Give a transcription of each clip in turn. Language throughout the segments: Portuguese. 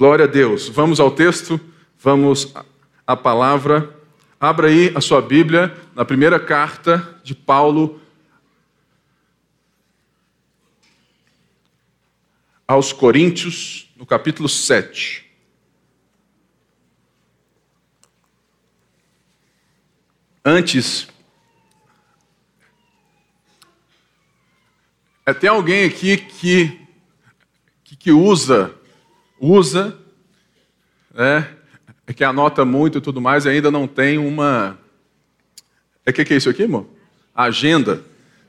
Glória a Deus. Vamos ao texto, vamos à palavra. Abra aí a sua Bíblia na primeira carta de Paulo aos Coríntios, no capítulo 7. Antes, é, tem alguém aqui que, que, que usa usa, né, é que anota muito e tudo mais, e ainda não tem uma. É que, que é isso aqui, irmão? Agenda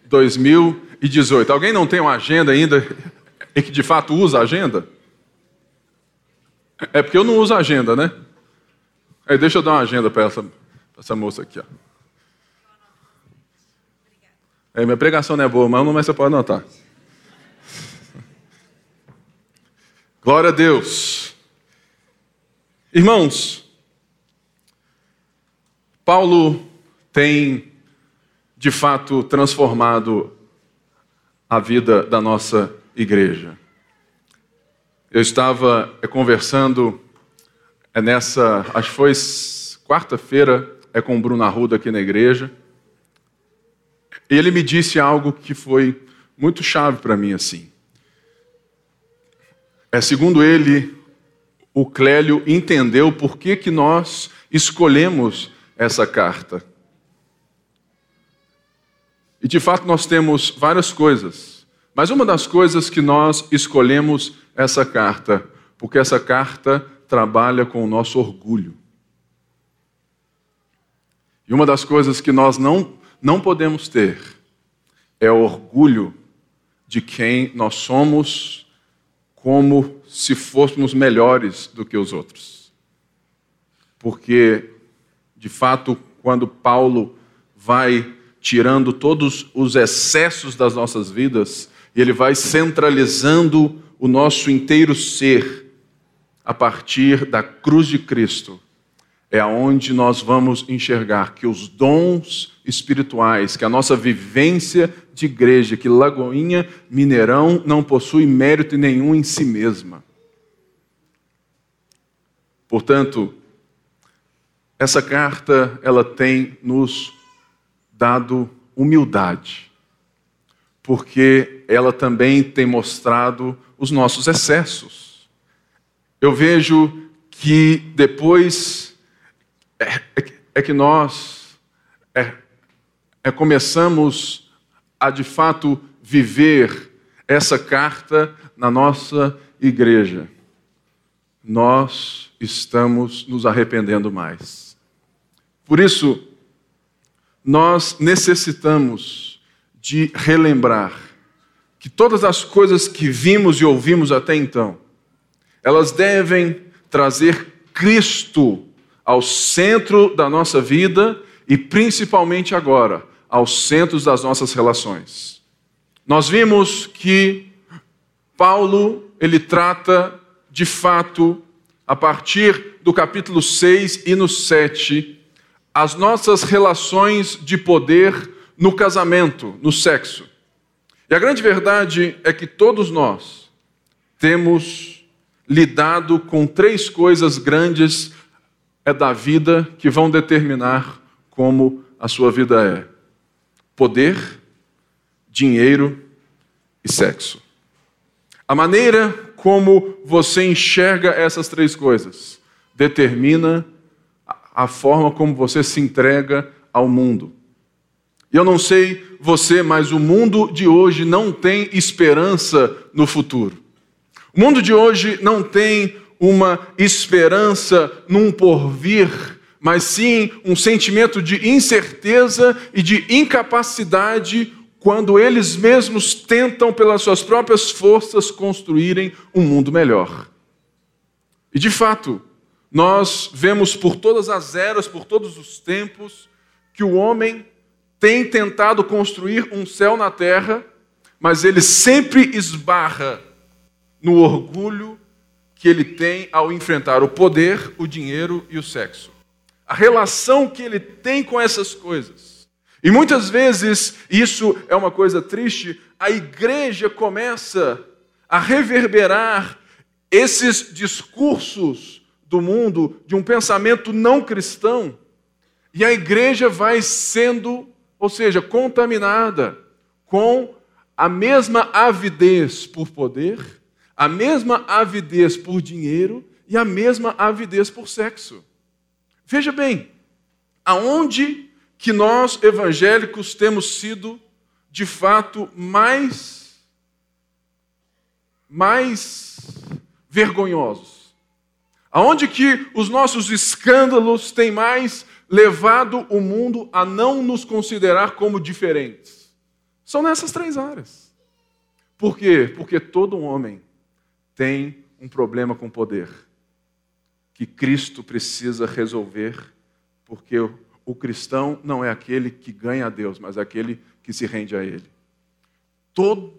2018. Alguém não tem uma agenda ainda e que de fato usa a agenda? É porque eu não uso agenda, né? Aí deixa eu dar uma agenda para essa, essa moça aqui. Ó. É, minha pregação não é boa, mas você pode anotar. Glória a Deus. Irmãos, Paulo tem de fato transformado a vida da nossa igreja. Eu estava é, conversando é nessa, acho que foi quarta-feira, é com o Bruno Arruda aqui na igreja. E ele me disse algo que foi muito chave para mim assim. É, segundo ele, o Clélio entendeu por que, que nós escolhemos essa carta. E de fato nós temos várias coisas, mas uma das coisas que nós escolhemos essa carta, porque essa carta trabalha com o nosso orgulho. E uma das coisas que nós não, não podemos ter é o orgulho de quem nós somos como se fôssemos melhores do que os outros. Porque, de fato, quando Paulo vai tirando todos os excessos das nossas vidas, ele vai centralizando o nosso inteiro ser a partir da cruz de Cristo, é aonde nós vamos enxergar que os dons espirituais, que a nossa vivência de igreja, que Lagoinha Mineirão não possui mérito nenhum em si mesma. Portanto, essa carta ela tem nos dado humildade, porque ela também tem mostrado os nossos excessos. Eu vejo que depois é, é, é que nós é, é, começamos a de fato viver essa carta na nossa igreja. Nós estamos nos arrependendo mais. Por isso, nós necessitamos de relembrar que todas as coisas que vimos e ouvimos até então, elas devem trazer Cristo ao centro da nossa vida e principalmente agora, aos centros das nossas relações. Nós vimos que Paulo, ele trata de fato, a partir do capítulo 6 e no 7, as nossas relações de poder no casamento, no sexo. E a grande verdade é que todos nós temos lidado com três coisas grandes é da vida que vão determinar como a sua vida é: poder, dinheiro e sexo. A maneira como você enxerga essas três coisas determina a forma como você se entrega ao mundo. E eu não sei você, mas o mundo de hoje não tem esperança no futuro. O mundo de hoje não tem uma esperança num porvir, mas sim um sentimento de incerteza e de incapacidade quando eles mesmos tentam, pelas suas próprias forças, construírem um mundo melhor. E de fato, nós vemos por todas as eras, por todos os tempos, que o homem tem tentado construir um céu na terra, mas ele sempre esbarra no orgulho que ele tem ao enfrentar o poder, o dinheiro e o sexo. A relação que ele tem com essas coisas. E muitas vezes, isso é uma coisa triste, a igreja começa a reverberar esses discursos do mundo, de um pensamento não cristão, e a igreja vai sendo, ou seja, contaminada com a mesma avidez por poder, a mesma avidez por dinheiro e a mesma avidez por sexo. Veja bem, aonde que nós evangélicos temos sido de fato mais mais vergonhosos? Aonde que os nossos escândalos têm mais levado o mundo a não nos considerar como diferentes? São nessas três áreas. Por quê? Porque todo homem tem um problema com poder que Cristo precisa resolver, porque o cristão não é aquele que ganha a Deus, mas aquele que se rende a Ele. Todo,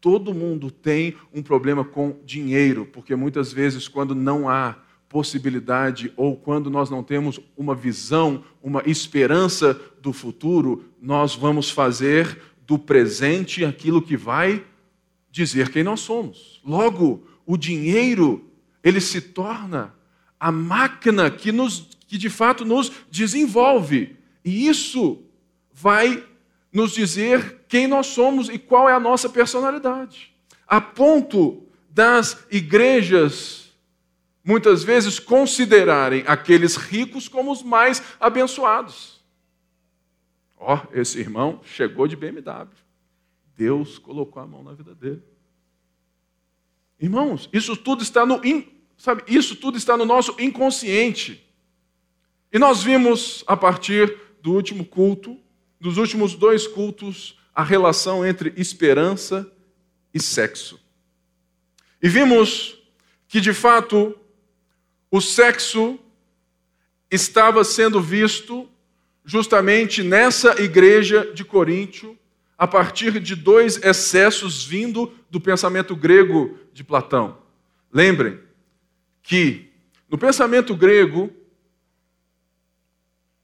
todo mundo tem um problema com dinheiro, porque muitas vezes, quando não há possibilidade ou quando nós não temos uma visão, uma esperança do futuro, nós vamos fazer do presente aquilo que vai dizer quem nós somos. Logo, o dinheiro, ele se torna a máquina que, nos, que de fato nos desenvolve. E isso vai nos dizer quem nós somos e qual é a nossa personalidade. A ponto das igrejas, muitas vezes, considerarem aqueles ricos como os mais abençoados. Ó, oh, esse irmão chegou de BMW. Deus colocou a mão na vida dele. Irmãos, isso tudo está no sabe, isso tudo está no nosso inconsciente. E nós vimos a partir do último culto, dos últimos dois cultos, a relação entre esperança e sexo. E vimos que de fato o sexo estava sendo visto justamente nessa igreja de Coríntio a partir de dois excessos vindo do pensamento grego de Platão. Lembrem que no pensamento grego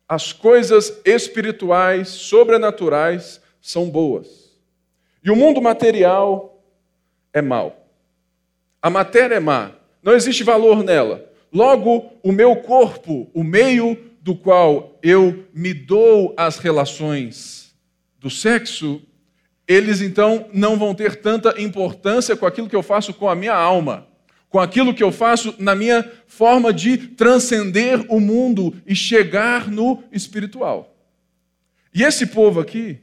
as coisas espirituais, sobrenaturais são boas. E o mundo material é mau. A matéria é má, não existe valor nela. Logo, o meu corpo, o meio do qual eu me dou as relações do sexo, eles então não vão ter tanta importância com aquilo que eu faço com a minha alma, com aquilo que eu faço na minha forma de transcender o mundo e chegar no espiritual. E esse povo aqui,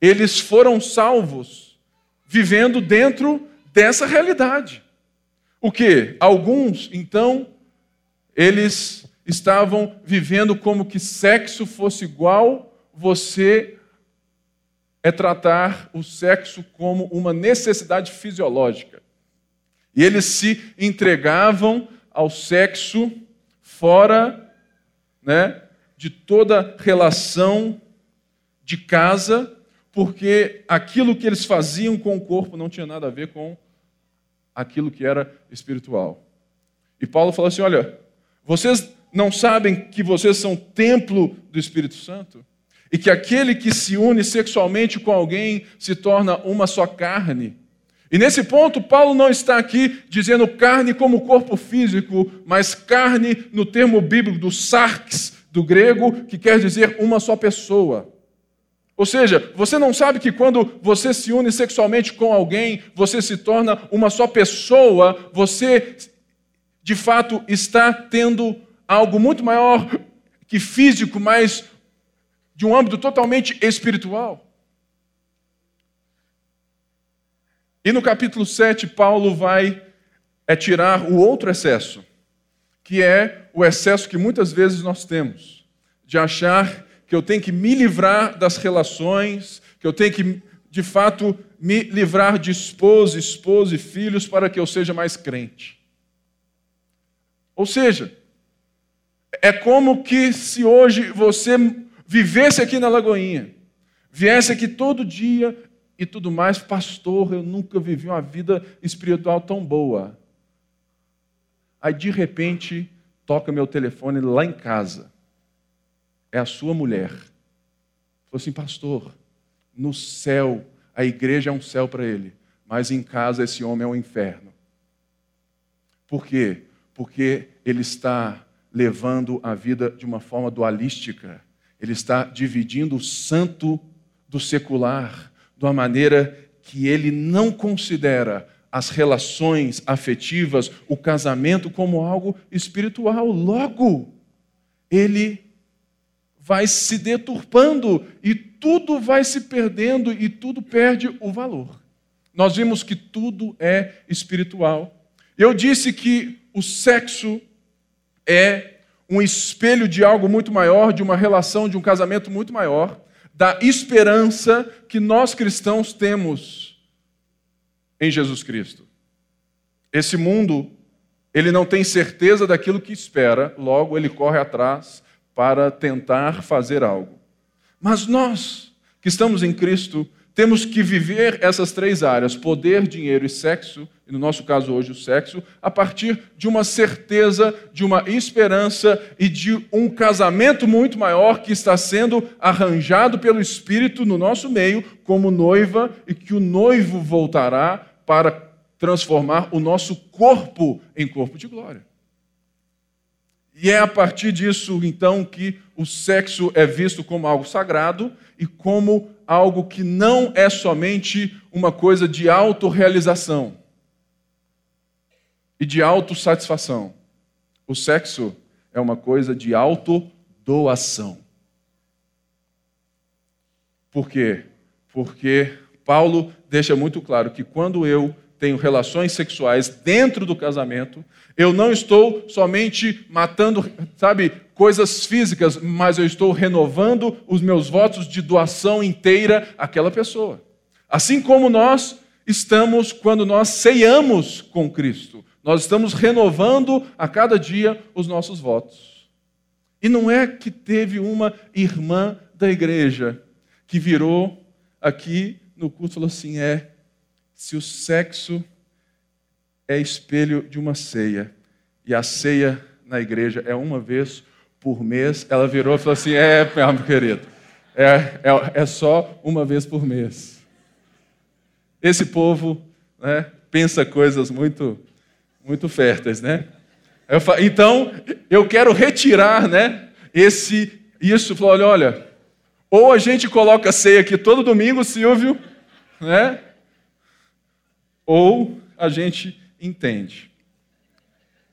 eles foram salvos vivendo dentro dessa realidade. O que? Alguns, então, eles estavam vivendo como que sexo fosse igual você é tratar o sexo como uma necessidade fisiológica. E eles se entregavam ao sexo fora né, de toda relação de casa, porque aquilo que eles faziam com o corpo não tinha nada a ver com aquilo que era espiritual. E Paulo falou assim: olha, vocês não sabem que vocês são templo do Espírito Santo? e que aquele que se une sexualmente com alguém se torna uma só carne. E nesse ponto, Paulo não está aqui dizendo carne como corpo físico, mas carne no termo bíblico do sarx, do grego, que quer dizer uma só pessoa. Ou seja, você não sabe que quando você se une sexualmente com alguém, você se torna uma só pessoa, você de fato está tendo algo muito maior que físico, mas de um âmbito totalmente espiritual. E no capítulo 7, Paulo vai é tirar o outro excesso, que é o excesso que muitas vezes nós temos, de achar que eu tenho que me livrar das relações, que eu tenho que, de fato, me livrar de esposa, esposa e filhos para que eu seja mais crente. Ou seja, é como que se hoje você vivesse aqui na Lagoinha, viesse aqui todo dia e tudo mais, pastor, eu nunca vivi uma vida espiritual tão boa. Aí de repente toca meu telefone lá em casa. É a sua mulher. Falou assim, pastor, no céu, a igreja é um céu para ele, mas em casa esse homem é um inferno. Por quê? Porque ele está levando a vida de uma forma dualística. Ele está dividindo o santo do secular de uma maneira que ele não considera as relações afetivas, o casamento como algo espiritual. Logo, ele vai se deturpando e tudo vai se perdendo e tudo perde o valor. Nós vimos que tudo é espiritual. Eu disse que o sexo é um espelho de algo muito maior, de uma relação, de um casamento muito maior, da esperança que nós cristãos temos em Jesus Cristo. Esse mundo, ele não tem certeza daquilo que espera, logo ele corre atrás para tentar fazer algo. Mas nós, que estamos em Cristo, temos que viver essas três áreas: poder, dinheiro e sexo, e no nosso caso hoje o sexo, a partir de uma certeza, de uma esperança e de um casamento muito maior que está sendo arranjado pelo Espírito no nosso meio, como noiva, e que o noivo voltará para transformar o nosso corpo em corpo de glória. E é a partir disso, então, que o sexo é visto como algo sagrado e como algo que não é somente uma coisa de autorrealização e de autossatisfação. O sexo é uma coisa de autodoação. Por quê? Porque Paulo deixa muito claro que quando eu tenho relações sexuais dentro do casamento, eu não estou somente matando, sabe, coisas físicas, mas eu estou renovando os meus votos de doação inteira àquela pessoa. Assim como nós estamos quando nós ceiamos com Cristo, nós estamos renovando a cada dia os nossos votos. E não é que teve uma irmã da igreja que virou aqui no culto e falou assim: é, se o sexo é espelho de uma ceia e a ceia na igreja é uma vez por mês, ela virou e falou assim: É, meu querido, é, é, é só uma vez por mês. Esse povo né, pensa coisas muito, muito férteis, né? Eu falo, então, eu quero retirar né, esse, isso. Falou, olha, olha, ou a gente coloca ceia aqui todo domingo, Silvio, né? Ou a gente entende.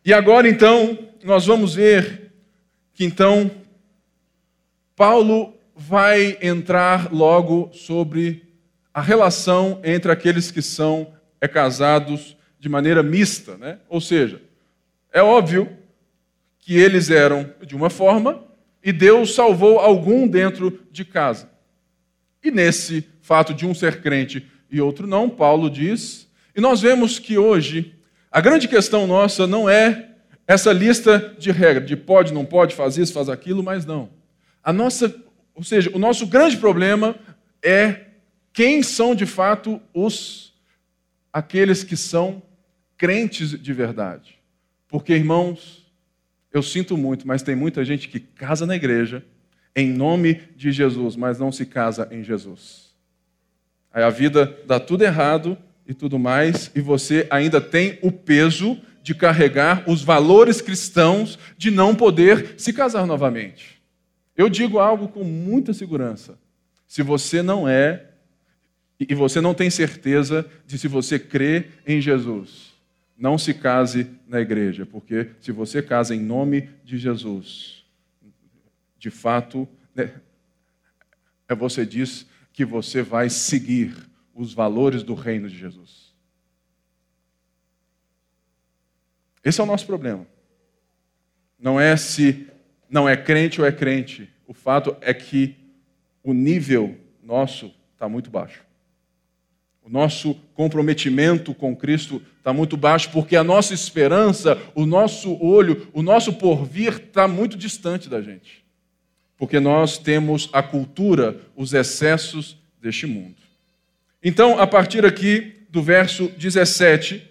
E agora então, nós vamos ver que então Paulo vai entrar logo sobre a relação entre aqueles que são é, casados de maneira mista, né? Ou seja, é óbvio que eles eram de uma forma e Deus salvou algum dentro de casa. E nesse fato de um ser crente e outro não, Paulo diz e nós vemos que hoje a grande questão nossa não é essa lista de regras, de pode, não pode, faz isso, faz aquilo, mas não. A nossa, ou seja, o nosso grande problema é quem são de fato os aqueles que são crentes de verdade. Porque, irmãos, eu sinto muito, mas tem muita gente que casa na igreja em nome de Jesus, mas não se casa em Jesus. Aí a vida dá tudo errado e tudo mais, e você ainda tem o peso de carregar os valores cristãos de não poder se casar novamente. Eu digo algo com muita segurança. Se você não é, e você não tem certeza de se você crê em Jesus, não se case na igreja, porque se você casa em nome de Jesus, de fato, né, é você diz que você vai seguir os valores do reino de Jesus. Esse é o nosso problema. Não é se não é crente ou é crente. O fato é que o nível nosso está muito baixo. O nosso comprometimento com Cristo está muito baixo, porque a nossa esperança, o nosso olho, o nosso porvir está muito distante da gente. Porque nós temos a cultura, os excessos deste mundo. Então, a partir aqui do verso 17,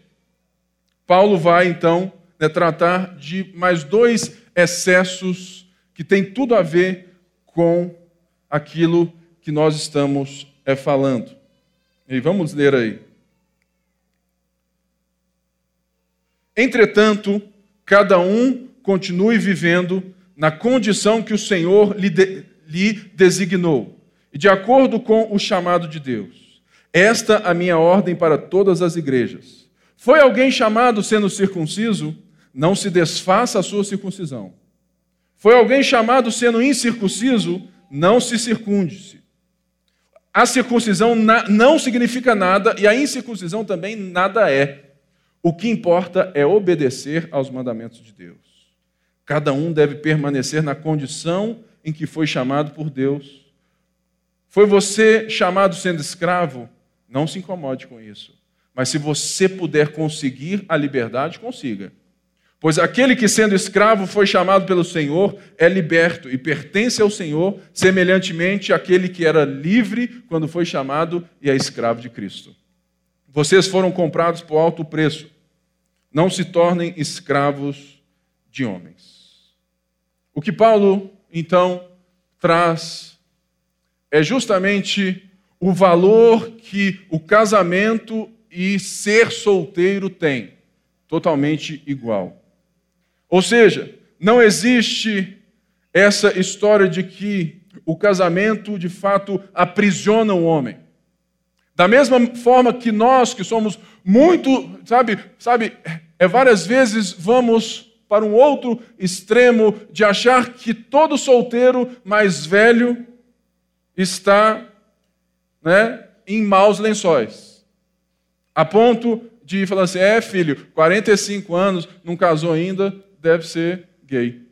Paulo vai então né, tratar de mais dois excessos que têm tudo a ver com aquilo que nós estamos é, falando. E vamos ler aí. Entretanto, cada um continue vivendo na condição que o Senhor lhe, de, lhe designou, e de acordo com o chamado de Deus. Esta a minha ordem para todas as igrejas. Foi alguém chamado sendo circunciso? Não se desfaça a sua circuncisão. Foi alguém chamado sendo incircunciso? Não se circunde-se. A circuncisão não significa nada e a incircuncisão também nada é. O que importa é obedecer aos mandamentos de Deus. Cada um deve permanecer na condição em que foi chamado por Deus. Foi você chamado sendo escravo? Não se incomode com isso. Mas se você puder conseguir a liberdade, consiga. Pois aquele que, sendo escravo, foi chamado pelo Senhor, é liberto e pertence ao Senhor, semelhantemente àquele que era livre quando foi chamado e é escravo de Cristo. Vocês foram comprados por alto preço. Não se tornem escravos de homens. O que Paulo, então, traz é justamente o valor que o casamento e ser solteiro têm, totalmente igual. Ou seja, não existe essa história de que o casamento de fato aprisiona o homem. Da mesma forma que nós, que somos muito, sabe, sabe, é várias vezes vamos para um outro extremo de achar que todo solteiro mais velho está, né, em maus lençóis. A ponto de falar assim: "É, filho, 45 anos, não casou ainda, deve ser gay.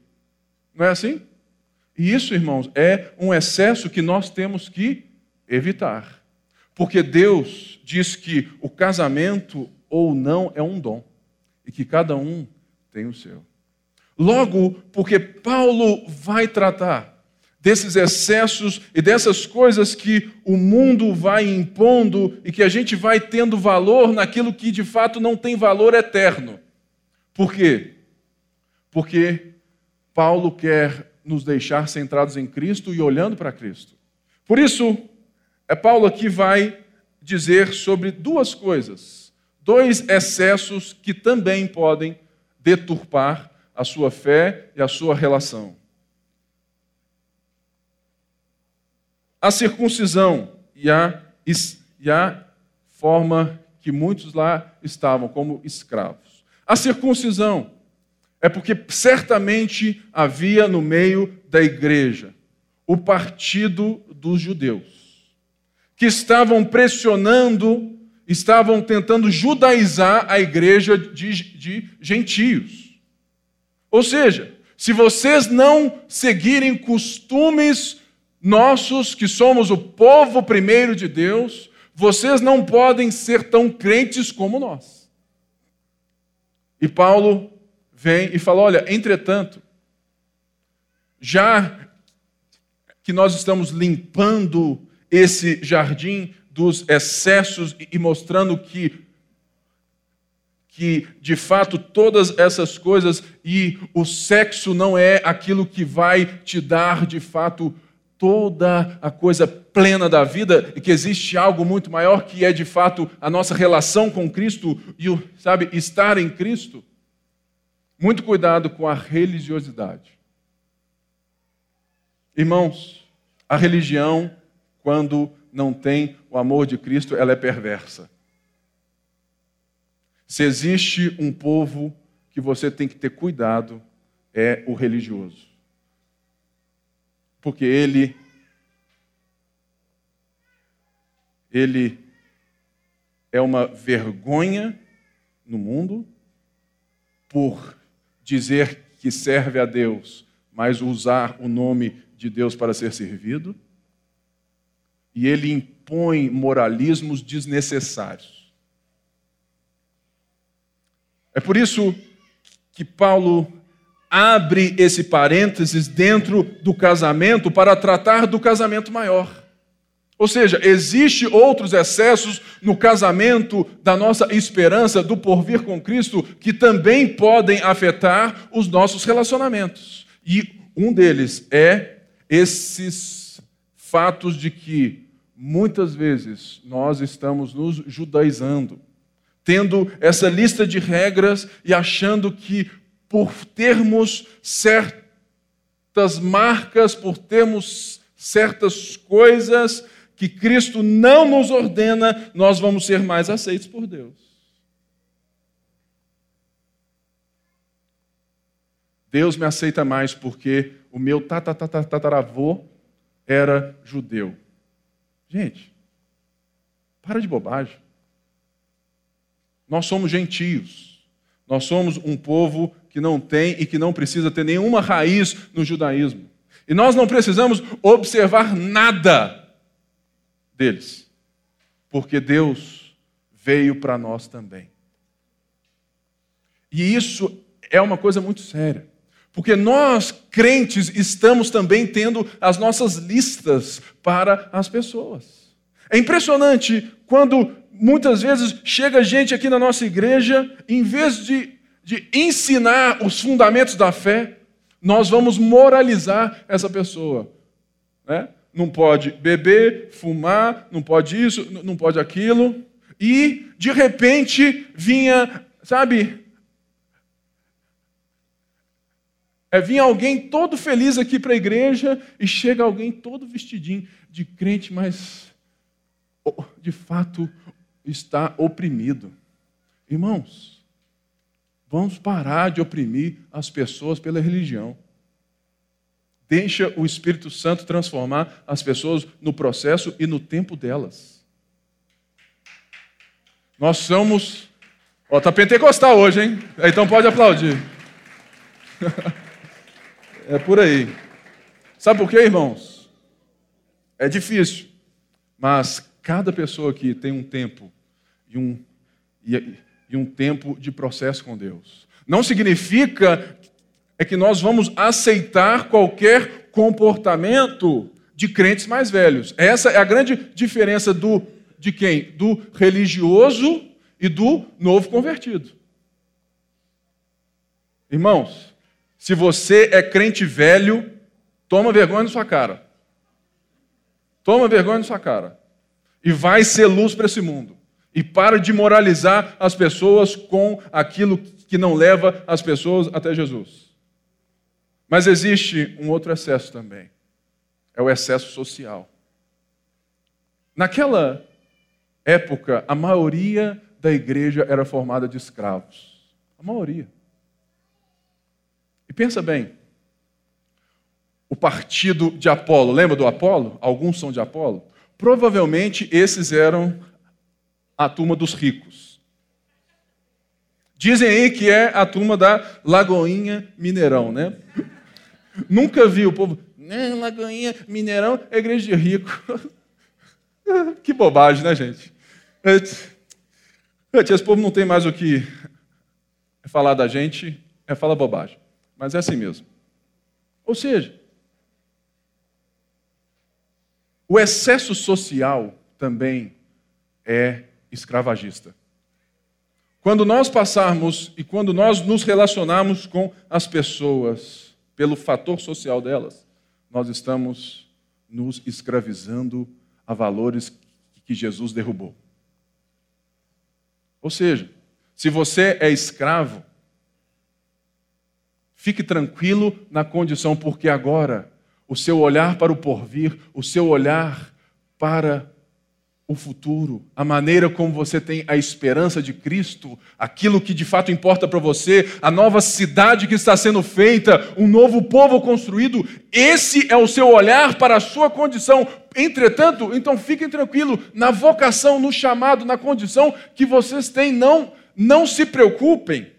Não é assim? E isso, irmãos, é um excesso que nós temos que evitar. Porque Deus diz que o casamento ou não é um dom e que cada um tem o seu. Logo, porque Paulo vai tratar desses excessos e dessas coisas que o mundo vai impondo e que a gente vai tendo valor naquilo que de fato não tem valor eterno. Por quê? porque Paulo quer nos deixar centrados em Cristo e olhando para Cristo. Por isso, é Paulo aqui vai dizer sobre duas coisas, dois excessos que também podem deturpar a sua fé e a sua relação. A circuncisão e a, e a forma que muitos lá estavam como escravos. A circuncisão é porque certamente havia no meio da igreja o partido dos judeus, que estavam pressionando, estavam tentando judaizar a igreja de, de gentios. Ou seja, se vocês não seguirem costumes nossos, que somos o povo primeiro de Deus, vocês não podem ser tão crentes como nós. E Paulo vem e fala: olha, entretanto, já que nós estamos limpando esse jardim dos excessos e mostrando que que de fato todas essas coisas e o sexo não é aquilo que vai te dar de fato toda a coisa plena da vida e que existe algo muito maior que é de fato a nossa relação com Cristo e o, sabe, estar em Cristo. Muito cuidado com a religiosidade. Irmãos, a religião, quando não tem o amor de Cristo, ela é perversa. Se existe um povo que você tem que ter cuidado, é o religioso. Porque ele ele é uma vergonha no mundo por dizer que serve a Deus, mas usar o nome de Deus para ser servido. E ele impõe moralismos desnecessários. É por isso que Paulo abre esse parênteses dentro do casamento para tratar do casamento maior. Ou seja, existe outros excessos no casamento da nossa esperança do porvir com Cristo que também podem afetar os nossos relacionamentos. E um deles é esses fatos de que muitas vezes nós estamos nos judaizando, tendo essa lista de regras e achando que por termos certas marcas, por termos certas coisas que Cristo não nos ordena, nós vamos ser mais aceitos por Deus. Deus me aceita mais porque o meu tataravô era judeu. Gente, para de bobagem. Nós somos gentios. Nós somos um povo que não tem e que não precisa ter nenhuma raiz no judaísmo. E nós não precisamos observar nada deles, porque Deus veio para nós também. E isso é uma coisa muito séria. Porque nós, crentes, estamos também tendo as nossas listas para as pessoas. É impressionante quando muitas vezes chega gente aqui na nossa igreja, em vez de, de ensinar os fundamentos da fé, nós vamos moralizar essa pessoa. Né? Não pode beber, fumar, não pode isso, não pode aquilo. E, de repente, vinha, sabe, É vir alguém todo feliz aqui para a igreja e chega alguém todo vestidinho de crente, mas de fato está oprimido. Irmãos, vamos parar de oprimir as pessoas pela religião. Deixa o Espírito Santo transformar as pessoas no processo e no tempo delas. Nós somos. Ó, tá pentecostal hoje, hein? Então pode aplaudir. É por aí. Sabe por quê, irmãos? É difícil, mas cada pessoa aqui tem um tempo e um, e, e um tempo de processo com Deus. Não significa é que nós vamos aceitar qualquer comportamento de crentes mais velhos. Essa é a grande diferença do de quem? Do religioso e do novo convertido. Irmãos, se você é crente velho, toma vergonha na sua cara. Toma vergonha na sua cara. E vai ser luz para esse mundo. E para de moralizar as pessoas com aquilo que não leva as pessoas até Jesus. Mas existe um outro excesso também. É o excesso social. Naquela época, a maioria da igreja era formada de escravos. A maioria. E pensa bem, o partido de Apolo, lembra do Apolo? Alguns são de Apolo? Provavelmente esses eram a turma dos ricos. Dizem aí que é a turma da Lagoinha Mineirão, né? Nunca vi o povo, né, Lagoinha Mineirão é igreja de rico. que bobagem, né, gente? Esse povo não tem mais o que falar da gente, é falar bobagem. Mas é assim mesmo. Ou seja, o excesso social também é escravagista. Quando nós passarmos e quando nós nos relacionarmos com as pessoas pelo fator social delas, nós estamos nos escravizando a valores que Jesus derrubou. Ou seja, se você é escravo, Fique tranquilo na condição, porque agora o seu olhar para o porvir, o seu olhar para o futuro, a maneira como você tem a esperança de Cristo, aquilo que de fato importa para você, a nova cidade que está sendo feita, um novo povo construído, esse é o seu olhar para a sua condição. Entretanto, então fiquem tranquilos na vocação, no chamado, na condição que vocês têm, não não se preocupem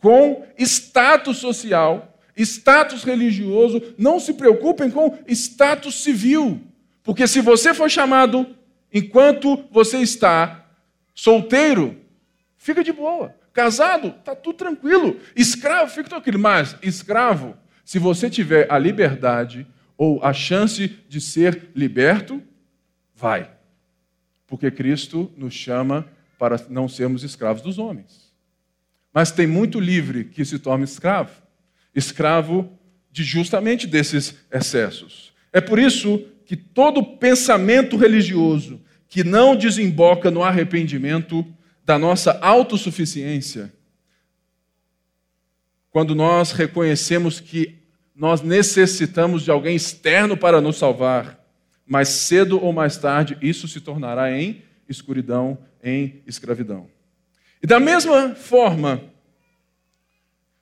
com status social, status religioso, não se preocupem com status civil. Porque se você for chamado enquanto você está solteiro, fica de boa. Casado, está tudo tranquilo. Escravo, fica tranquilo. Mas, escravo, se você tiver a liberdade ou a chance de ser liberto, vai. Porque Cristo nos chama para não sermos escravos dos homens. Mas tem muito livre que se torna escravo escravo de justamente desses excessos. É por isso que todo pensamento religioso que não desemboca no arrependimento da nossa autossuficiência, quando nós reconhecemos que nós necessitamos de alguém externo para nos salvar, mas cedo ou mais tarde isso se tornará em escuridão, em escravidão. E da mesma forma,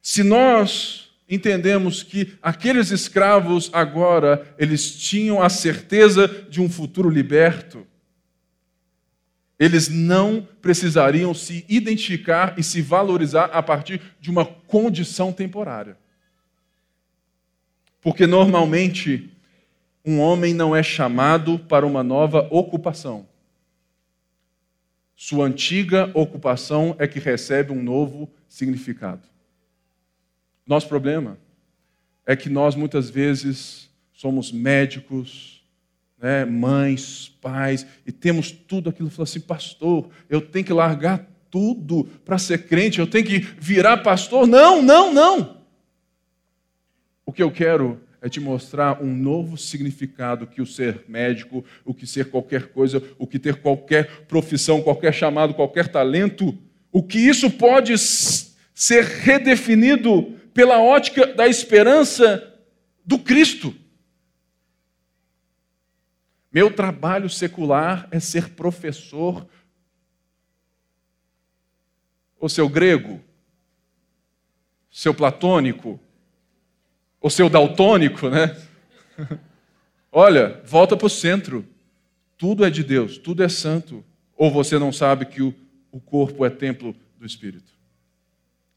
se nós entendemos que aqueles escravos agora eles tinham a certeza de um futuro liberto, eles não precisariam se identificar e se valorizar a partir de uma condição temporária. Porque normalmente um homem não é chamado para uma nova ocupação. Sua antiga ocupação é que recebe um novo significado. Nosso problema é que nós muitas vezes somos médicos, né, mães, pais, e temos tudo aquilo. Falou assim, pastor, eu tenho que largar tudo para ser crente, eu tenho que virar pastor. Não, não, não. O que eu quero é te mostrar um novo significado que o ser médico, o que ser qualquer coisa, o que ter qualquer profissão, qualquer chamado, qualquer talento, o que isso pode ser redefinido pela ótica da esperança do Cristo. Meu trabalho secular é ser professor. Ou seu grego? Seu platônico? Ou seu daltônico, né? Olha, volta para o centro. Tudo é de Deus, tudo é santo. Ou você não sabe que o, o corpo é templo do Espírito?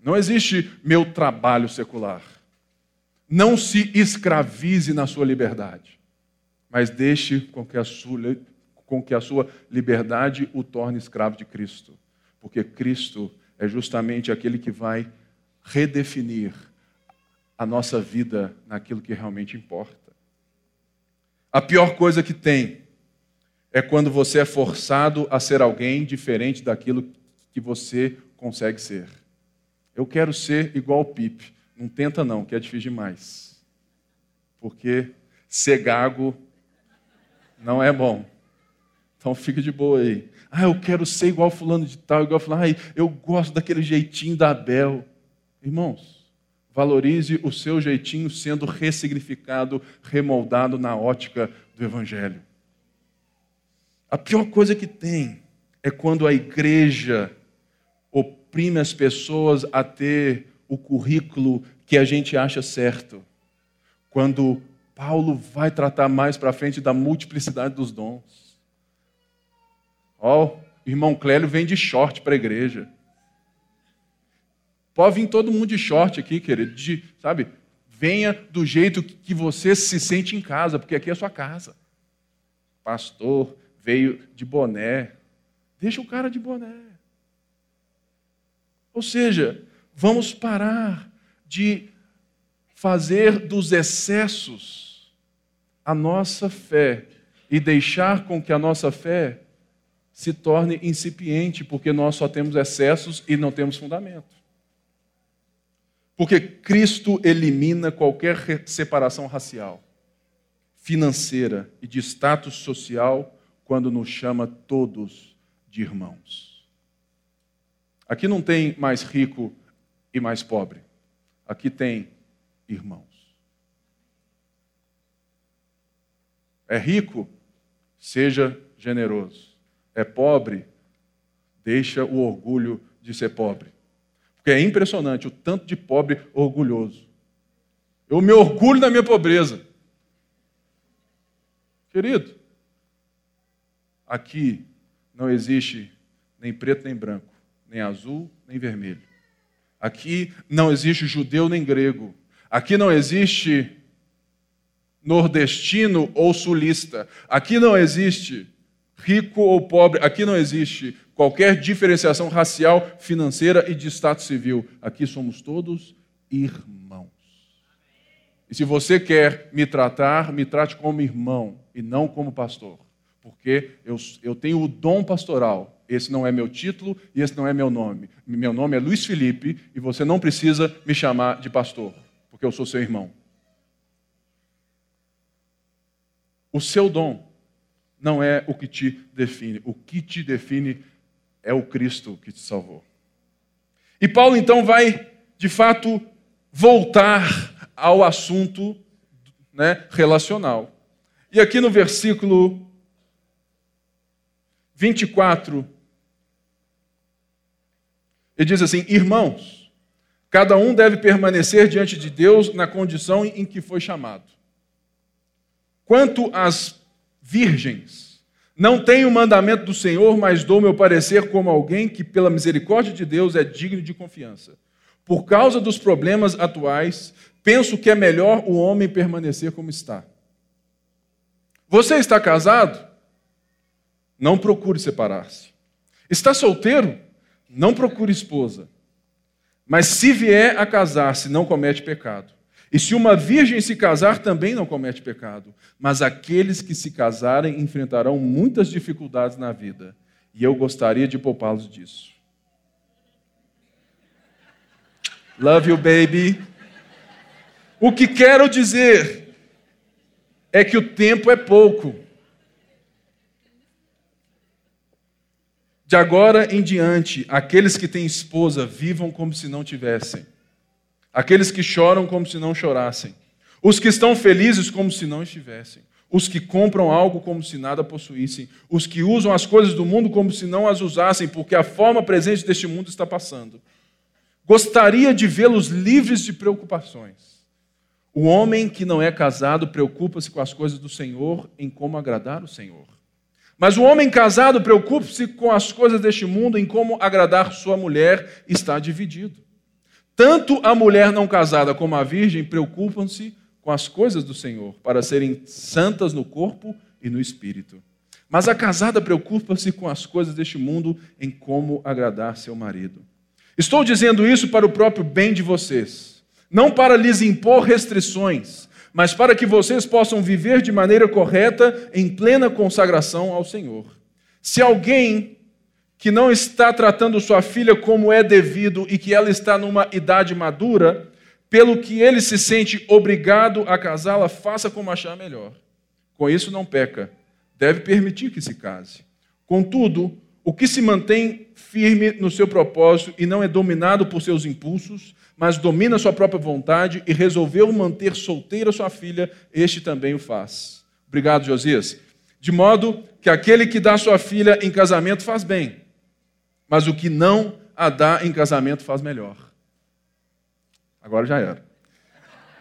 Não existe meu trabalho secular. Não se escravize na sua liberdade mas deixe com que a sua, com que a sua liberdade o torne escravo de Cristo, porque Cristo é justamente aquele que vai redefinir a nossa vida naquilo que realmente importa. A pior coisa que tem é quando você é forçado a ser alguém diferente daquilo que você consegue ser. Eu quero ser igual ao Pipe. Não tenta não, que é difícil demais. Porque ser gago não é bom. Então fica de boa aí. Ah, eu quero ser igual fulano de tal, igual fulano. Ah, eu gosto daquele jeitinho da Abel. Irmãos, valorize o seu jeitinho sendo ressignificado, remoldado na ótica do Evangelho. A pior coisa que tem é quando a igreja oprime as pessoas a ter o currículo que a gente acha certo. Quando Paulo vai tratar mais para frente da multiplicidade dos dons. Ó, oh, irmão Clélio vem de short para a igreja. Pode vir todo mundo de short aqui, querido, de, sabe? Venha do jeito que você se sente em casa, porque aqui é a sua casa. Pastor veio de boné. Deixa o cara de boné. Ou seja, vamos parar de fazer dos excessos a nossa fé e deixar com que a nossa fé se torne incipiente, porque nós só temos excessos e não temos fundamento. Porque Cristo elimina qualquer separação racial, financeira e de status social quando nos chama todos de irmãos. Aqui não tem mais rico e mais pobre. Aqui tem irmão. É rico, seja generoso. É pobre, deixa o orgulho de ser pobre. Porque é impressionante o tanto de pobre orgulhoso. Eu me orgulho da minha pobreza. Querido, aqui não existe nem preto nem branco, nem azul nem vermelho. Aqui não existe judeu nem grego. Aqui não existe nordestino ou sulista. Aqui não existe rico ou pobre, aqui não existe qualquer diferenciação racial, financeira e de status civil. Aqui somos todos irmãos. E se você quer me tratar, me trate como irmão e não como pastor. Porque eu, eu tenho o dom pastoral. Esse não é meu título e esse não é meu nome. Meu nome é Luiz Felipe e você não precisa me chamar de pastor, porque eu sou seu irmão. O seu dom não é o que te define. O que te define é o Cristo que te salvou. E Paulo então vai, de fato, voltar ao assunto né, relacional. E aqui no versículo 24, ele diz assim: Irmãos, cada um deve permanecer diante de Deus na condição em que foi chamado. Quanto às virgens, não tenho o mandamento do Senhor, mas dou meu parecer como alguém que, pela misericórdia de Deus, é digno de confiança. Por causa dos problemas atuais, penso que é melhor o homem permanecer como está. Você está casado? Não procure separar-se. Está solteiro? Não procure esposa. Mas se vier a casar-se, não comete pecado. E se uma virgem se casar, também não comete pecado. Mas aqueles que se casarem enfrentarão muitas dificuldades na vida. E eu gostaria de poupá-los disso. Love you, baby. O que quero dizer é que o tempo é pouco. De agora em diante, aqueles que têm esposa vivam como se não tivessem. Aqueles que choram como se não chorassem. Os que estão felizes como se não estivessem. Os que compram algo como se nada possuíssem. Os que usam as coisas do mundo como se não as usassem, porque a forma presente deste mundo está passando. Gostaria de vê-los livres de preocupações. O homem que não é casado preocupa-se com as coisas do Senhor, em como agradar o Senhor. Mas o homem casado preocupa-se com as coisas deste mundo, em como agradar sua mulher, está dividido. Tanto a mulher não casada como a virgem preocupam-se com as coisas do Senhor, para serem santas no corpo e no espírito. Mas a casada preocupa-se com as coisas deste mundo, em como agradar seu marido. Estou dizendo isso para o próprio bem de vocês não para lhes impor restrições, mas para que vocês possam viver de maneira correta em plena consagração ao Senhor. Se alguém que não está tratando sua filha como é devido e que ela está numa idade madura, pelo que ele se sente obrigado a casá-la, faça como achar melhor. Com isso não peca, deve permitir que se case. Contudo, o que se mantém firme no seu propósito e não é dominado por seus impulsos, mas domina sua própria vontade e resolveu manter solteira sua filha, este também o faz. Obrigado, Josias. De modo que aquele que dá sua filha em casamento faz bem, mas o que não a dá em casamento faz melhor. Agora já era.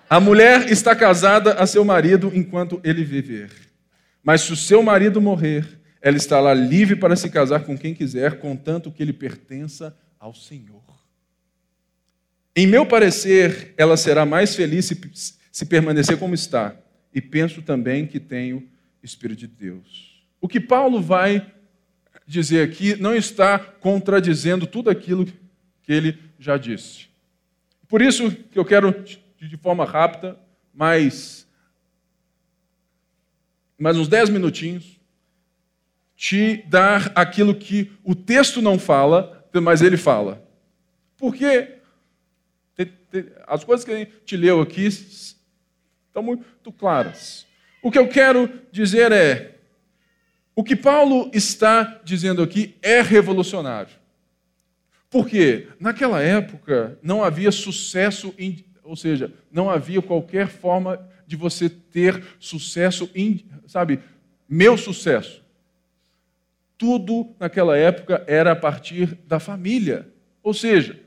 A mulher está casada a seu marido enquanto ele viver. Mas se o seu marido morrer, ela estará livre para se casar com quem quiser, contanto que ele pertença ao Senhor. Em meu parecer, ela será mais feliz se, se permanecer como está. E penso também que tenho Espírito de Deus. O que Paulo vai dizer aqui não está contradizendo tudo aquilo que ele já disse. Por isso que eu quero, de forma rápida, mais, mais uns dez minutinhos, te dar aquilo que o texto não fala, mas ele fala. Porque as coisas que a gente leu aqui estão muito claras. O que eu quero dizer é: o que Paulo está dizendo aqui é revolucionário. Porque naquela época não havia sucesso, ou seja, não havia qualquer forma de você ter sucesso, sabe, meu sucesso. Tudo naquela época era a partir da família. Ou seja,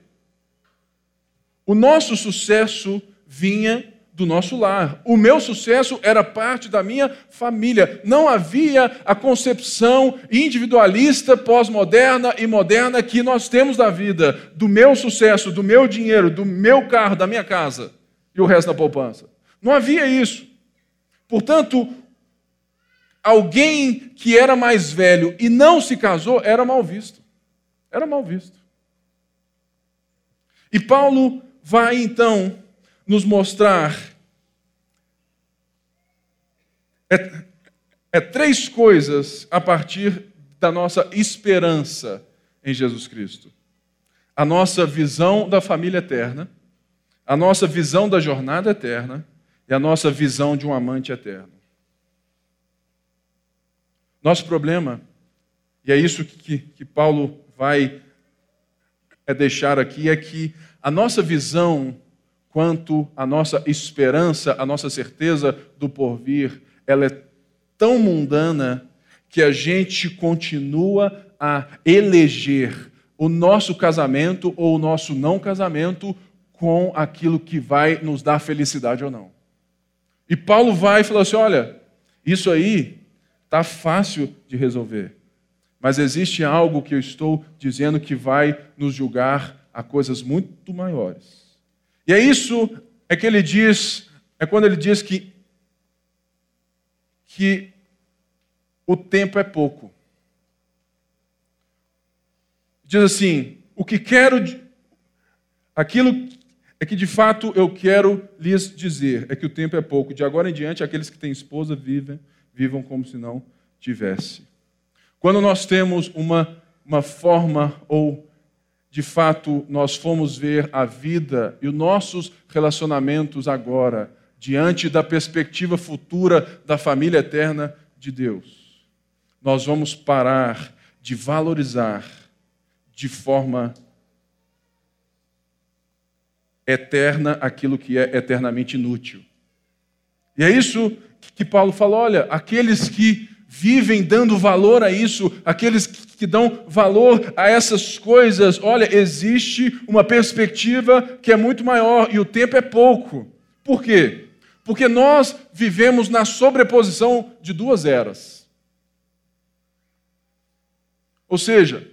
o nosso sucesso vinha do nosso lar. O meu sucesso era parte da minha família. Não havia a concepção individualista, pós-moderna e moderna que nós temos da vida, do meu sucesso, do meu dinheiro, do meu carro, da minha casa e o resto da poupança. Não havia isso. Portanto, alguém que era mais velho e não se casou era mal visto. Era mal visto. E Paulo vai então nos mostrar é, é três coisas a partir da nossa esperança em Jesus Cristo. A nossa visão da família eterna, a nossa visão da jornada eterna e a nossa visão de um amante eterno. Nosso problema, e é isso que, que Paulo vai é deixar aqui é que a nossa visão quanto à nossa esperança, a nossa certeza do porvir, ela é tão mundana que a gente continua a eleger o nosso casamento ou o nosso não casamento com aquilo que vai nos dar felicidade ou não. E Paulo vai e fala assim: olha, isso aí está fácil de resolver, mas existe algo que eu estou dizendo que vai nos julgar a coisas muito maiores. E é isso é que ele diz, é quando ele diz que que o tempo é pouco. Diz assim: o que quero, aquilo é que de fato eu quero lhes dizer é que o tempo é pouco. De agora em diante, aqueles que têm esposa vivem, vivam como se não tivesse. Quando nós temos uma, uma forma ou de fato nós fomos ver a vida e os nossos relacionamentos agora, diante da perspectiva futura da família eterna de Deus, nós vamos parar de valorizar de forma eterna aquilo que é eternamente inútil. E é isso que Paulo fala: olha, aqueles que vivem dando valor a isso, aqueles que dão valor a essas coisas, olha, existe uma perspectiva que é muito maior e o tempo é pouco. Por quê? Porque nós vivemos na sobreposição de duas eras. Ou seja,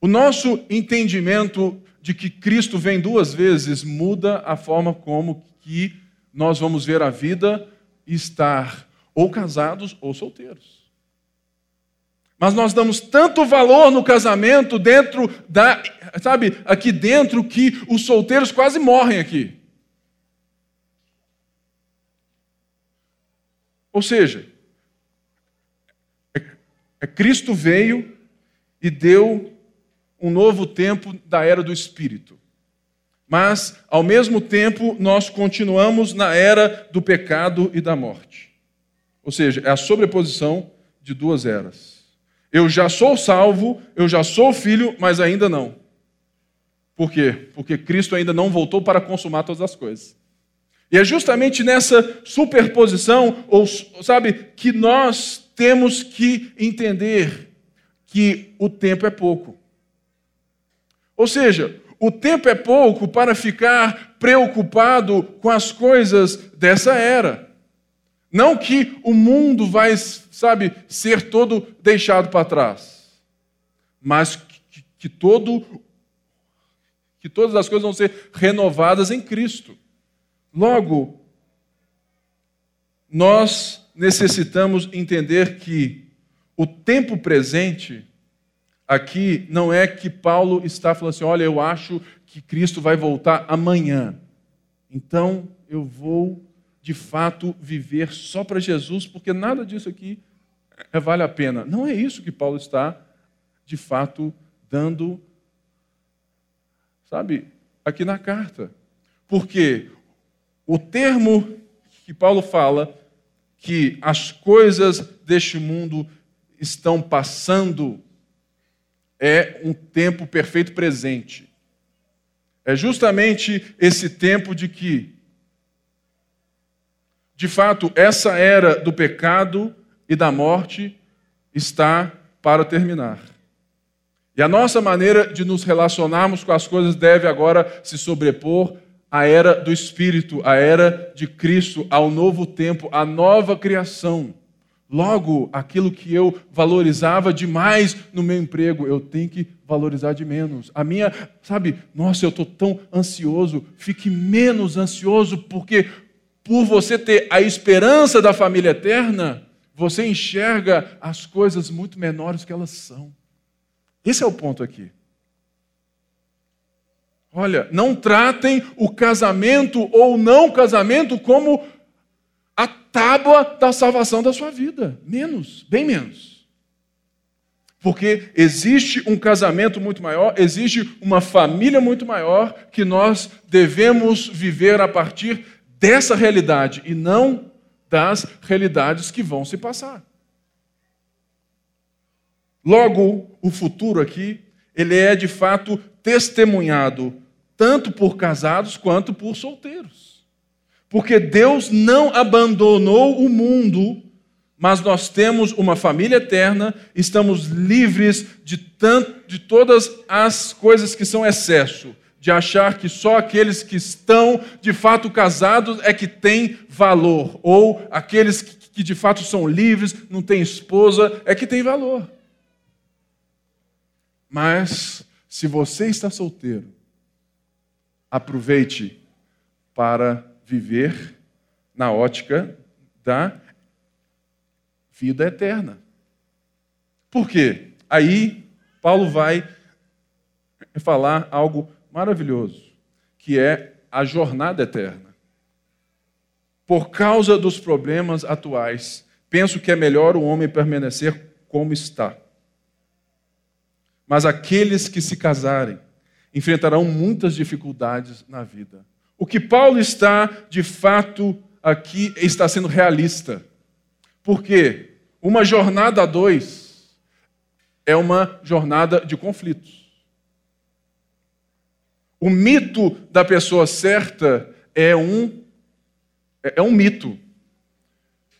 o nosso entendimento de que Cristo vem duas vezes muda a forma como que nós vamos ver a vida estar ou casados ou solteiros. Mas nós damos tanto valor no casamento dentro da, sabe, aqui dentro que os solteiros quase morrem aqui. Ou seja, é, Cristo veio e deu um novo tempo da era do Espírito. Mas, ao mesmo tempo, nós continuamos na era do pecado e da morte. Ou seja, é a sobreposição de duas eras. Eu já sou salvo, eu já sou filho, mas ainda não. Por quê? Porque Cristo ainda não voltou para consumar todas as coisas. E é justamente nessa superposição, ou sabe, que nós temos que entender que o tempo é pouco. Ou seja, o tempo é pouco para ficar preocupado com as coisas dessa era. Não que o mundo vai, sabe, ser todo deixado para trás, mas que, que, todo que todas as coisas vão ser renovadas em Cristo. Logo, nós necessitamos entender que o tempo presente aqui não é que Paulo está falando assim: olha, eu acho que Cristo vai voltar amanhã, então eu vou de fato viver só para Jesus, porque nada disso aqui é, vale a pena. Não é isso que Paulo está, de fato, dando, sabe, aqui na carta. Porque o termo que Paulo fala, que as coisas deste mundo estão passando, é um tempo perfeito presente. É justamente esse tempo de que de fato, essa era do pecado e da morte está para terminar. E a nossa maneira de nos relacionarmos com as coisas deve agora se sobrepor à era do Espírito, à era de Cristo, ao novo tempo, à nova criação. Logo, aquilo que eu valorizava demais no meu emprego, eu tenho que valorizar de menos. A minha, sabe, nossa, eu estou tão ansioso, fique menos ansioso, porque por você ter a esperança da família eterna, você enxerga as coisas muito menores que elas são. Esse é o ponto aqui. Olha, não tratem o casamento ou não casamento como a tábua da salvação da sua vida. Menos, bem menos. Porque existe um casamento muito maior, existe uma família muito maior que nós devemos viver a partir dessa realidade e não das realidades que vão se passar. Logo, o futuro aqui ele é de fato testemunhado tanto por casados quanto por solteiros. Porque Deus não abandonou o mundo, mas nós temos uma família eterna, estamos livres de, tanto, de todas as coisas que são excesso, de achar que só aqueles que estão de fato casados é que têm valor, ou aqueles que, de fato são livres, não têm esposa, é que têm valor. Mas, se você está solteiro, aproveite para viver na ótica da vida eterna. Por quê? Aí Paulo vai falar algo maravilhoso, que é a jornada eterna. Por causa dos problemas atuais, penso que é melhor o homem permanecer como está. Mas aqueles que se casarem enfrentarão muitas dificuldades na vida. O que Paulo está, de fato, aqui está sendo realista. Porque uma jornada a dois é uma jornada de conflitos. O mito da pessoa certa é um é um mito.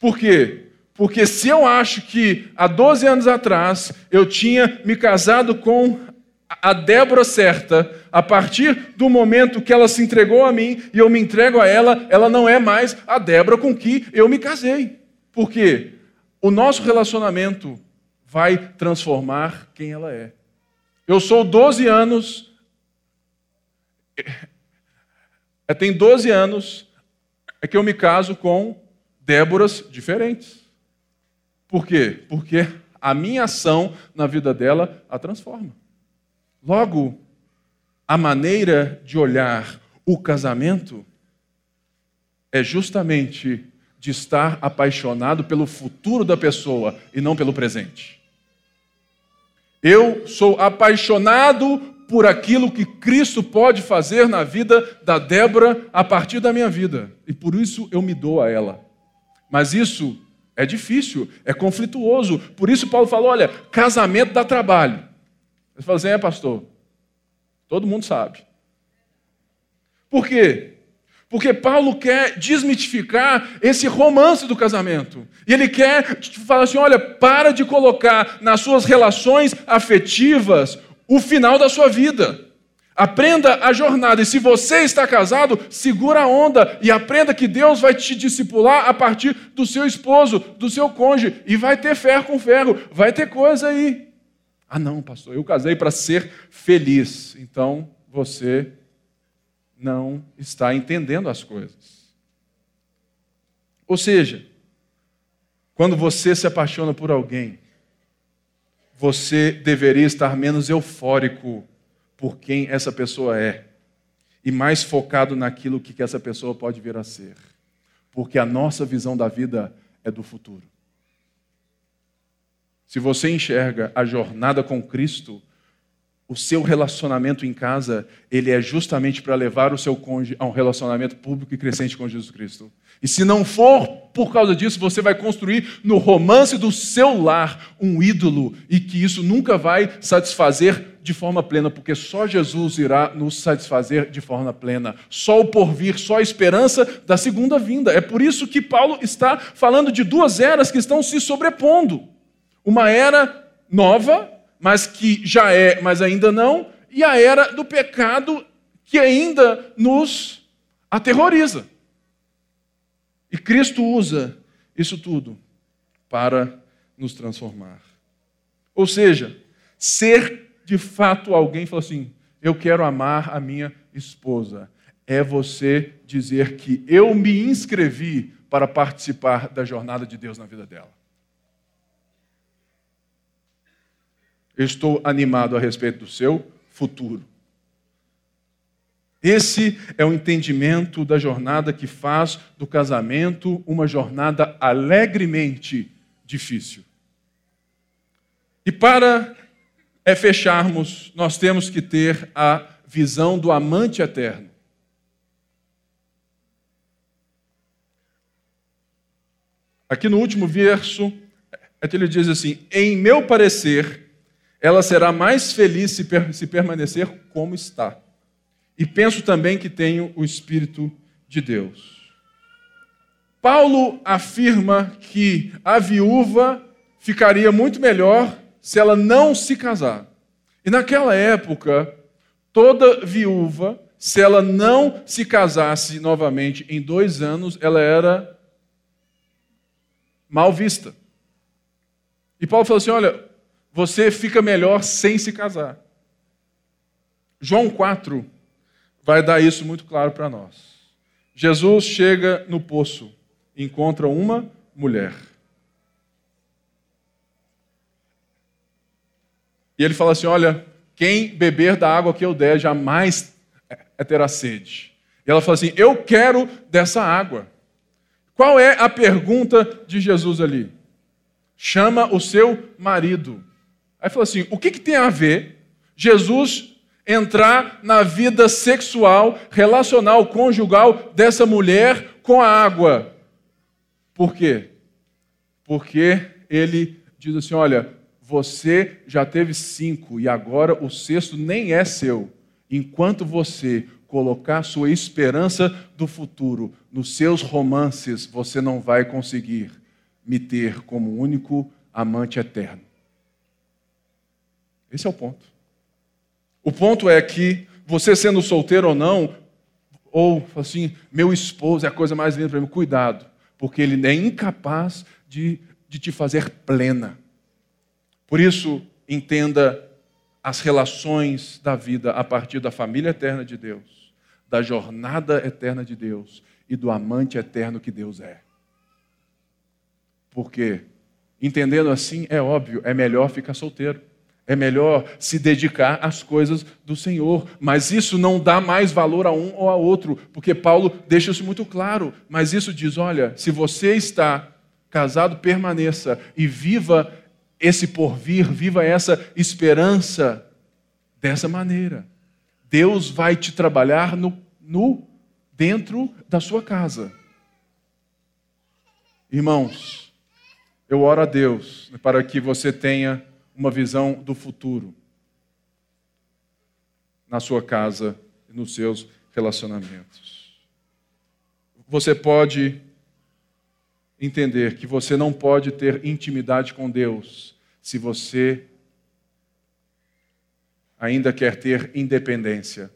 Por quê? Porque se eu acho que há 12 anos atrás eu tinha me casado com a Débora certa, a partir do momento que ela se entregou a mim e eu me entrego a ela, ela não é mais a Débora com que eu me casei. Por quê? O nosso relacionamento vai transformar quem ela é. Eu sou 12 anos. É, tem 12 anos é que eu me caso com Déboras diferentes. Por quê? Porque a minha ação na vida dela a transforma. Logo, a maneira de olhar o casamento é justamente de estar apaixonado pelo futuro da pessoa e não pelo presente. Eu sou apaixonado por aquilo que Cristo pode fazer na vida da Débora a partir da minha vida, e por isso eu me dou a ela. Mas isso é difícil, é conflituoso. Por isso Paulo falou: olha, casamento dá trabalho. Você fala assim, é pastor, todo mundo sabe. Por quê? Porque Paulo quer desmitificar esse romance do casamento. E ele quer falar assim: olha, para de colocar nas suas relações afetivas o final da sua vida. Aprenda a jornada. E se você está casado, segura a onda e aprenda que Deus vai te discipular a partir do seu esposo, do seu cônjuge. E vai ter ferro com ferro, vai ter coisa aí. Ah, não, pastor, eu casei para ser feliz. Então você não está entendendo as coisas. Ou seja, quando você se apaixona por alguém, você deveria estar menos eufórico por quem essa pessoa é e mais focado naquilo que essa pessoa pode vir a ser. Porque a nossa visão da vida é do futuro. Se você enxerga a jornada com Cristo, o seu relacionamento em casa, ele é justamente para levar o seu cônjuge a um relacionamento público e crescente com Jesus Cristo. E se não for por causa disso, você vai construir no romance do seu lar um ídolo e que isso nunca vai satisfazer de forma plena, porque só Jesus irá nos satisfazer de forma plena. Só o porvir, só a esperança da segunda vinda. É por isso que Paulo está falando de duas eras que estão se sobrepondo. Uma era nova, mas que já é, mas ainda não, e a era do pecado que ainda nos aterroriza. E Cristo usa isso tudo para nos transformar. Ou seja, ser de fato alguém, fala assim: eu quero amar a minha esposa. É você dizer que eu me inscrevi para participar da jornada de Deus na vida dela. Eu estou animado a respeito do seu futuro. Esse é o entendimento da jornada que faz do casamento uma jornada alegremente difícil. E para é, fecharmos, nós temos que ter a visão do amante eterno. Aqui no último verso, ele diz assim: Em meu parecer, ela será mais feliz se, per se permanecer como está. E penso também que tenho o Espírito de Deus. Paulo afirma que a viúva ficaria muito melhor se ela não se casar. E naquela época, toda viúva, se ela não se casasse novamente em dois anos, ela era mal vista. E Paulo falou assim: olha, você fica melhor sem se casar. João 4 vai dar isso muito claro para nós. Jesus chega no poço, encontra uma mulher. E ele fala assim: Olha, quem beber da água que eu der jamais terá sede. E ela fala assim: Eu quero dessa água. Qual é a pergunta de Jesus ali? Chama o seu marido. Aí fala assim: o que, que tem a ver Jesus entrar na vida sexual, relacional, conjugal dessa mulher com a água? Por quê? Porque ele diz assim: olha, você já teve cinco e agora o sexto nem é seu. Enquanto você colocar sua esperança do futuro nos seus romances, você não vai conseguir me ter como único amante eterno. Esse é o ponto. O ponto é que você sendo solteiro ou não, ou assim, meu esposo é a coisa mais linda para mim, cuidado, porque ele é incapaz de, de te fazer plena. Por isso, entenda as relações da vida a partir da família eterna de Deus, da jornada eterna de Deus e do amante eterno que Deus é. Porque, entendendo assim, é óbvio, é melhor ficar solteiro. É melhor se dedicar às coisas do Senhor. Mas isso não dá mais valor a um ou a outro, porque Paulo deixa isso muito claro. Mas isso diz: olha, se você está casado, permaneça e viva esse porvir, viva essa esperança dessa maneira. Deus vai te trabalhar no, no dentro da sua casa. Irmãos, eu oro a Deus para que você tenha uma visão do futuro na sua casa e nos seus relacionamentos. Você pode entender que você não pode ter intimidade com Deus se você ainda quer ter independência.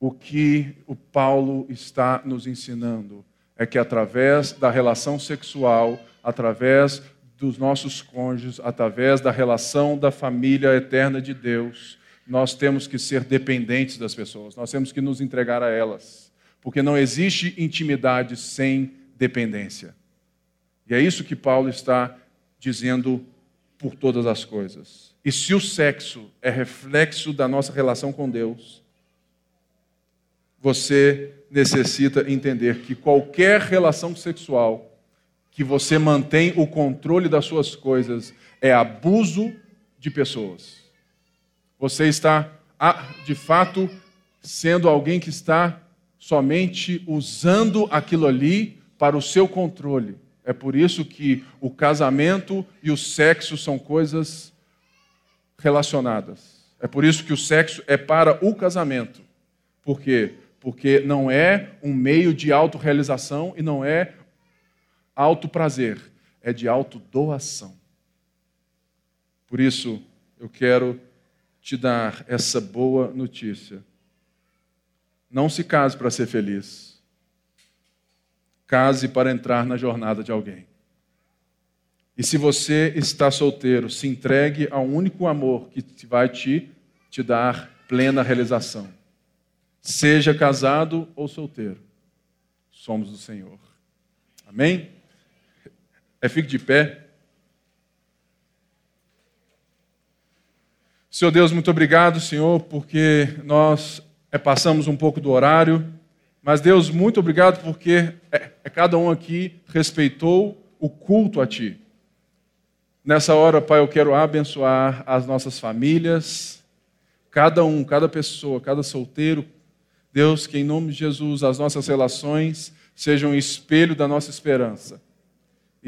O que o Paulo está nos ensinando é que através da relação sexual através dos nossos cônjuges, através da relação da família eterna de Deus, nós temos que ser dependentes das pessoas, nós temos que nos entregar a elas, porque não existe intimidade sem dependência. E é isso que Paulo está dizendo por todas as coisas. E se o sexo é reflexo da nossa relação com Deus, você necessita entender que qualquer relação sexual que você mantém o controle das suas coisas é abuso de pessoas. Você está, de fato, sendo alguém que está somente usando aquilo ali para o seu controle. É por isso que o casamento e o sexo são coisas relacionadas. É por isso que o sexo é para o casamento. Por quê? Porque não é um meio de autorrealização e não é Alto prazer é de autodoação. Por isso, eu quero te dar essa boa notícia. Não se case para ser feliz. Case para entrar na jornada de alguém. E se você está solteiro, se entregue ao único amor que vai te, te dar plena realização. Seja casado ou solteiro, somos do Senhor. Amém? É, fique de pé. Senhor Deus, muito obrigado, Senhor, porque nós é, passamos um pouco do horário, mas Deus, muito obrigado porque é, é, cada um aqui respeitou o culto a Ti. Nessa hora, Pai, eu quero abençoar as nossas famílias, cada um, cada pessoa, cada solteiro. Deus, que em nome de Jesus as nossas relações sejam um espelho da nossa esperança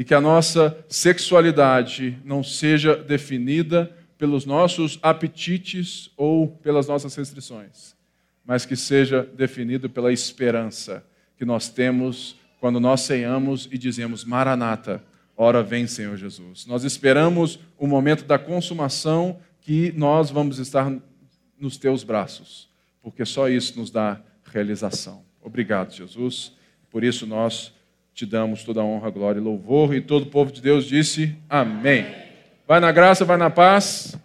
e que a nossa sexualidade não seja definida pelos nossos apetites ou pelas nossas restrições, mas que seja definida pela esperança que nós temos quando nós ceiamos e dizemos: Maranata, hora vem, Senhor Jesus. Nós esperamos o momento da consumação que nós vamos estar nos teus braços, porque só isso nos dá realização. Obrigado, Jesus. Por isso nós te damos toda a honra, glória e louvor. E todo o povo de Deus disse: Amém. Vai na graça, vai na paz.